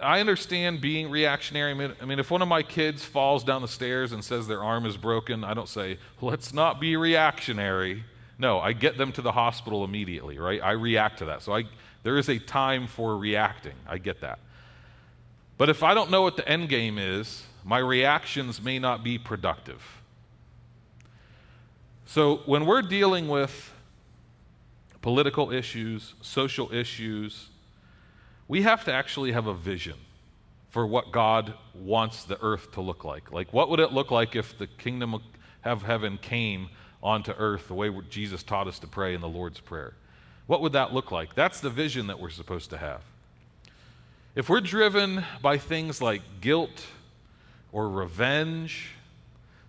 I understand being reactionary. I mean, I mean, if one of my kids falls down the stairs and says their arm is broken, I don't say, let's not be reactionary. No, I get them to the hospital immediately, right? I react to that. So I, there is a time for reacting. I get that. But if I don't know what the end game is, my reactions may not be productive. So when we're dealing with political issues, social issues, we have to actually have a vision for what God wants the earth to look like. Like, what would it look like if the kingdom of heaven came onto earth the way Jesus taught us to pray in the Lord's Prayer? What would that look like? That's the vision that we're supposed to have. If we're driven by things like guilt or revenge,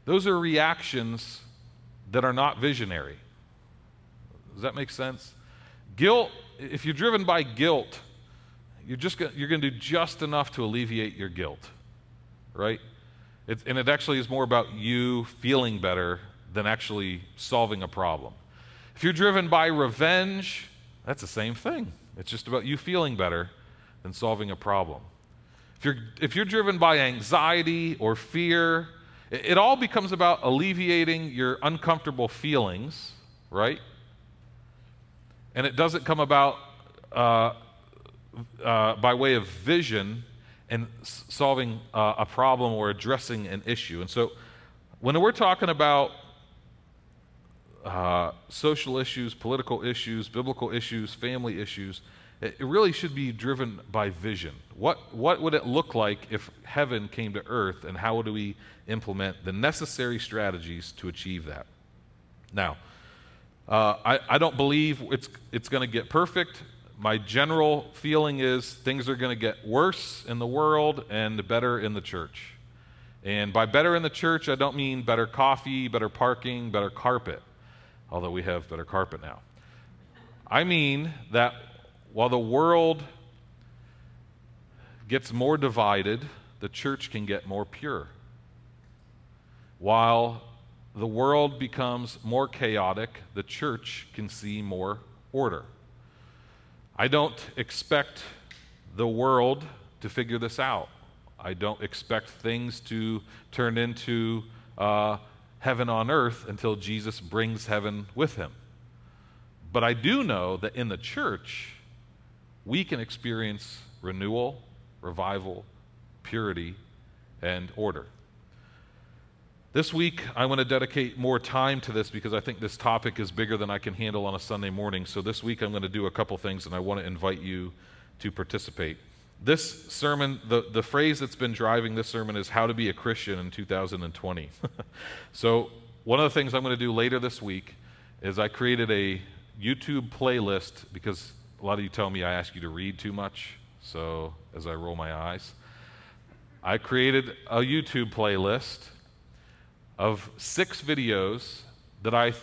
those are reactions that are not visionary. Does that make sense? Guilt, if you're driven by guilt, you're just gonna, you're going to do just enough to alleviate your guilt, right? It, and it actually is more about you feeling better than actually solving a problem. If you're driven by revenge, that's the same thing. It's just about you feeling better than solving a problem. If you're, if you're driven by anxiety or fear, it, it all becomes about alleviating your uncomfortable feelings, right? and it doesn't come about uh, uh, by way of vision and solving uh, a problem or addressing an issue. And so, when we're talking about uh, social issues, political issues, biblical issues, family issues, it, it really should be driven by vision. What, what would it look like if heaven came to earth, and how do we implement the necessary strategies to achieve that? Now, uh, I, I don't believe it's, it's going to get perfect. My general feeling is things are going to get worse in the world and better in the church. And by better in the church, I don't mean better coffee, better parking, better carpet, although we have better carpet now. I mean that while the world gets more divided, the church can get more pure. While the world becomes more chaotic, the church can see more order. I don't expect the world to figure this out. I don't expect things to turn into uh, heaven on earth until Jesus brings heaven with him. But I do know that in the church, we can experience renewal, revival, purity, and order. This week, I want to dedicate more time to this because I think this topic is bigger than I can handle on a Sunday morning. So, this week, I'm going to do a couple things, and I want to invite you to participate. This sermon, the, the phrase that's been driving this sermon is how to be a Christian in 2020. so, one of the things I'm going to do later this week is I created a YouTube playlist because a lot of you tell me I ask you to read too much. So, as I roll my eyes, I created a YouTube playlist of six videos that I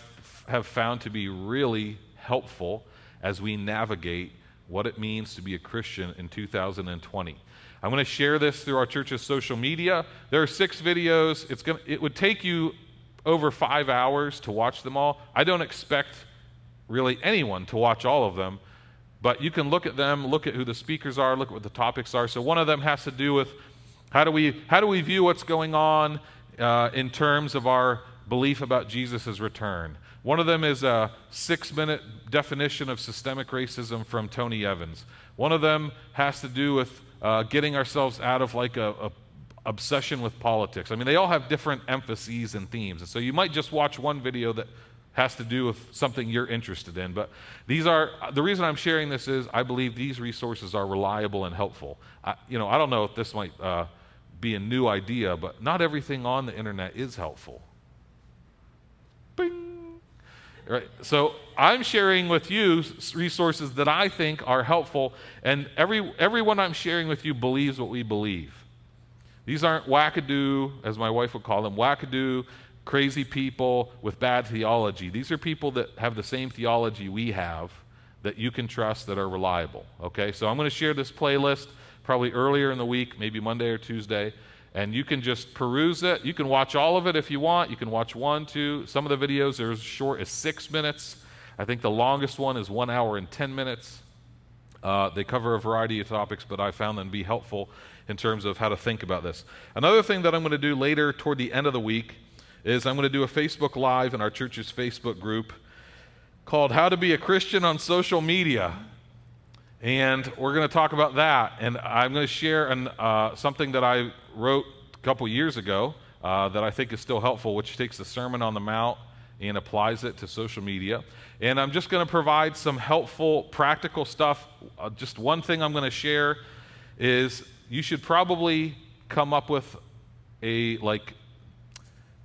have found to be really helpful as we navigate what it means to be a Christian in 2020. I'm going to share this through our church's social media. There are six videos. It's going to, it would take you over five hours to watch them all. I don't expect really anyone to watch all of them, but you can look at them, look at who the speakers are, look at what the topics are. So one of them has to do with how do we, how do we view what's going on uh, in terms of our belief about Jesus' return. One of them is a six minute definition of systemic racism from Tony Evans. One of them has to do with uh, getting ourselves out of like a, a obsession with politics. I mean, they all have different emphases and themes. And so you might just watch one video that has to do with something you're interested in. But these are the reason I'm sharing this is I believe these resources are reliable and helpful. I, you know, I don't know if this might uh, be a new idea, but not everything on the internet is helpful. Right. So I'm sharing with you resources that I think are helpful, and every everyone I'm sharing with you believes what we believe. These aren't wackadoo, as my wife would call them, wackadoo, crazy people with bad theology. These are people that have the same theology we have that you can trust that are reliable. Okay, so I'm going to share this playlist probably earlier in the week, maybe Monday or Tuesday. And you can just peruse it. You can watch all of it if you want. You can watch one, two. Some of the videos are as short as six minutes. I think the longest one is one hour and 10 minutes. Uh, they cover a variety of topics, but I found them to be helpful in terms of how to think about this. Another thing that I'm going to do later toward the end of the week is I'm going to do a Facebook Live in our church's Facebook group called How to Be a Christian on Social Media. And we're going to talk about that. And I'm going to share an, uh, something that I wrote a couple years ago uh, that I think is still helpful, which takes the Sermon on the Mount and applies it to social media. And I'm just going to provide some helpful, practical stuff. Uh, just one thing I'm going to share is you should probably come up with a like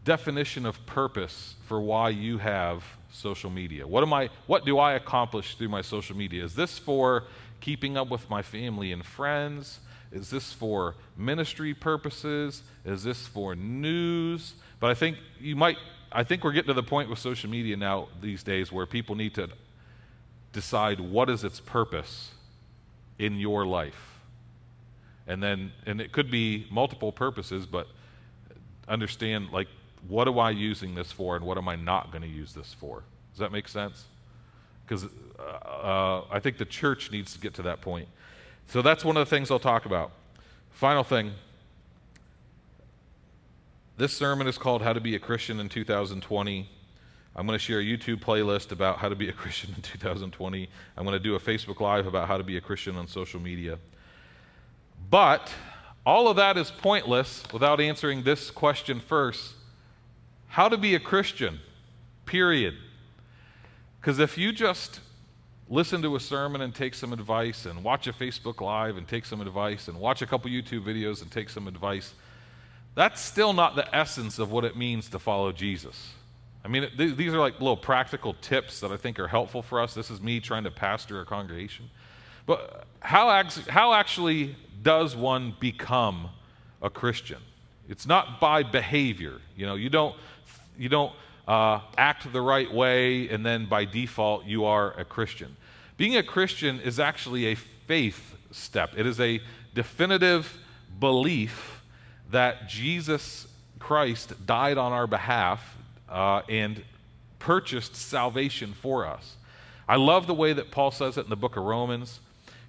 definition of purpose for why you have social media. What am I what do I accomplish through my social media? Is this for keeping up with my family and friends? Is this for ministry purposes? Is this for news? But I think you might, I think we're getting to the point with social media now these days where people need to decide what is its purpose in your life. And then, and it could be multiple purposes, but understand like, what am I using this for and what am I not going to use this for? Does that make sense? Because uh, I think the church needs to get to that point. So that's one of the things I'll talk about. Final thing. This sermon is called How to Be a Christian in 2020. I'm going to share a YouTube playlist about how to be a Christian in 2020. I'm going to do a Facebook Live about how to be a Christian on social media. But all of that is pointless without answering this question first How to be a Christian, period. Because if you just listen to a sermon and take some advice, and watch a Facebook Live and take some advice, and watch a couple YouTube videos and take some advice, that's still not the essence of what it means to follow Jesus. I mean, th- these are like little practical tips that I think are helpful for us. This is me trying to pastor a congregation. But how, ac- how actually does one become a Christian? It's not by behavior. You know, you don't, you don't uh, act the right way and then by default you are a Christian. Being a Christian is actually a faith step, it is a definitive belief that Jesus Christ died on our behalf uh, and purchased salvation for us. I love the way that Paul says it in the book of Romans.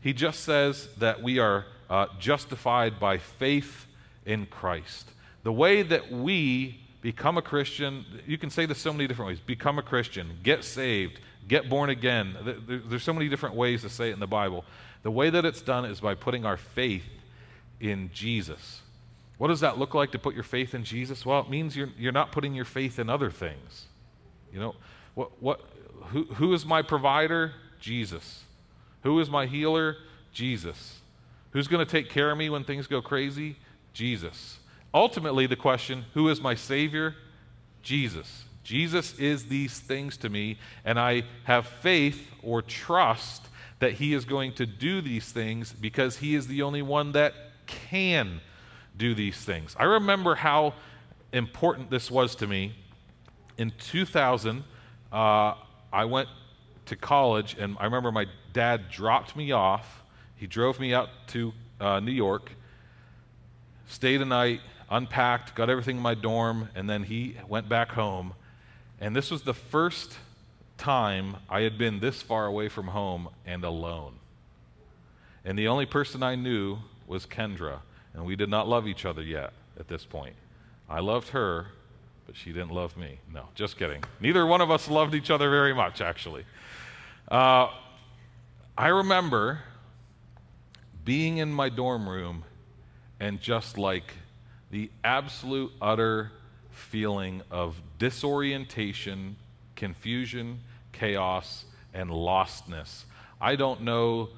He just says that we are uh, justified by faith in Christ. The way that we become a Christian, you can say this so many different ways become a Christian, get saved, get born again. There's so many different ways to say it in the Bible. The way that it's done is by putting our faith in Jesus. What does that look like to put your faith in Jesus? Well, it means you're, you're not putting your faith in other things. You know, what, what, who, who is my provider? Jesus. Who is my healer? Jesus. Who's going to take care of me when things go crazy? Jesus. Ultimately, the question who is my Savior? Jesus. Jesus is these things to me, and I have faith or trust that He is going to do these things because He is the only one that can do these things. I remember how important this was to me. In 2000, uh, I went to college, and I remember my dad dropped me off. He drove me out to uh, New York, stayed a night, unpacked, got everything in my dorm, and then he went back home. And this was the first time I had been this far away from home and alone. And the only person I knew was Kendra and we did not love each other yet at this point. I loved her, but she didn't love me. No, just kidding. Neither one of us loved each other very much, actually. Uh, I remember being in my dorm room and just like the absolute, utter feeling of disorientation, confusion, chaos, and lostness. I don't know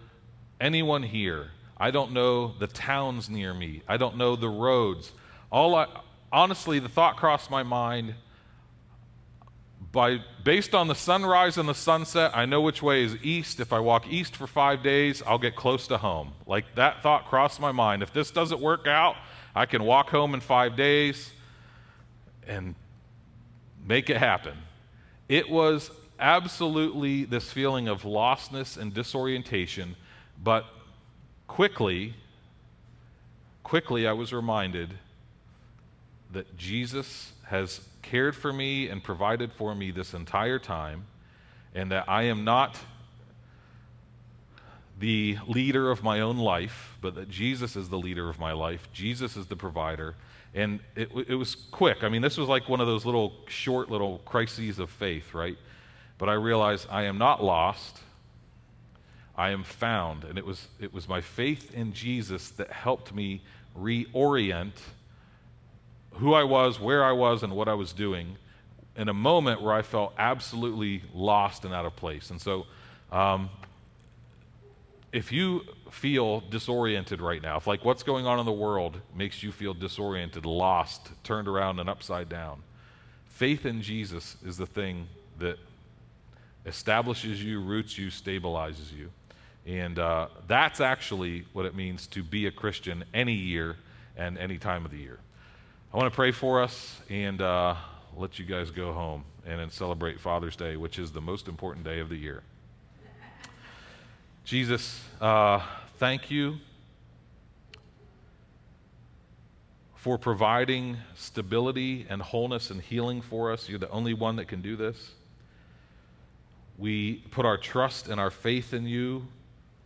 anyone here I don't know the towns near me. I don't know the roads. All I, honestly, the thought crossed my mind by based on the sunrise and the sunset, I know which way is east. If I walk east for five days, I'll get close to home. Like that thought crossed my mind. If this doesn't work out, I can walk home in five days and make it happen. It was absolutely this feeling of lostness and disorientation, but quickly, quickly, I was reminded that Jesus has cared for me and provided for me this entire time, and that I am not the leader of my own life, but that Jesus is the leader of my life. Jesus is the provider. And it, it was quick. I mean, this was like one of those little short little crises of faith, right? But I realized I am not lost. I am found. And it was, it was my faith in Jesus that helped me reorient who I was, where I was, and what I was doing in a moment where I felt absolutely lost and out of place. And so, um, if you feel disoriented right now, if like what's going on in the world makes you feel disoriented, lost, turned around, and upside down, faith in Jesus is the thing that establishes you, roots you, stabilizes you. And uh, that's actually what it means to be a Christian any year and any time of the year. I want to pray for us and uh, let you guys go home and celebrate Father's Day, which is the most important day of the year. Jesus, uh, thank you for providing stability and wholeness and healing for us. You're the only one that can do this. We put our trust and our faith in you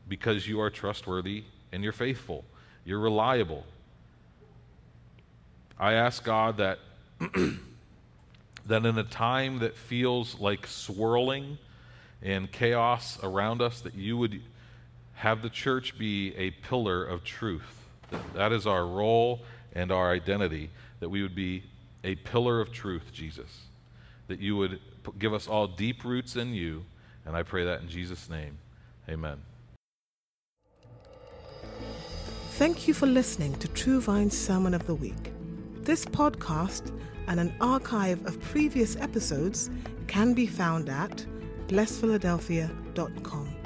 because you are trustworthy and you're faithful, you're reliable. I ask God that That in a time that feels like swirling and chaos around us, that you would have the church be a pillar of truth. That, that is our role and our identity, that we would be a pillar of truth, Jesus. That you would give us all deep roots in you. And I pray that in Jesus' name. Amen. Thank you for listening to True Vine's Sermon of the Week. This podcast and an archive of previous episodes can be found at blessphiladelphia.com.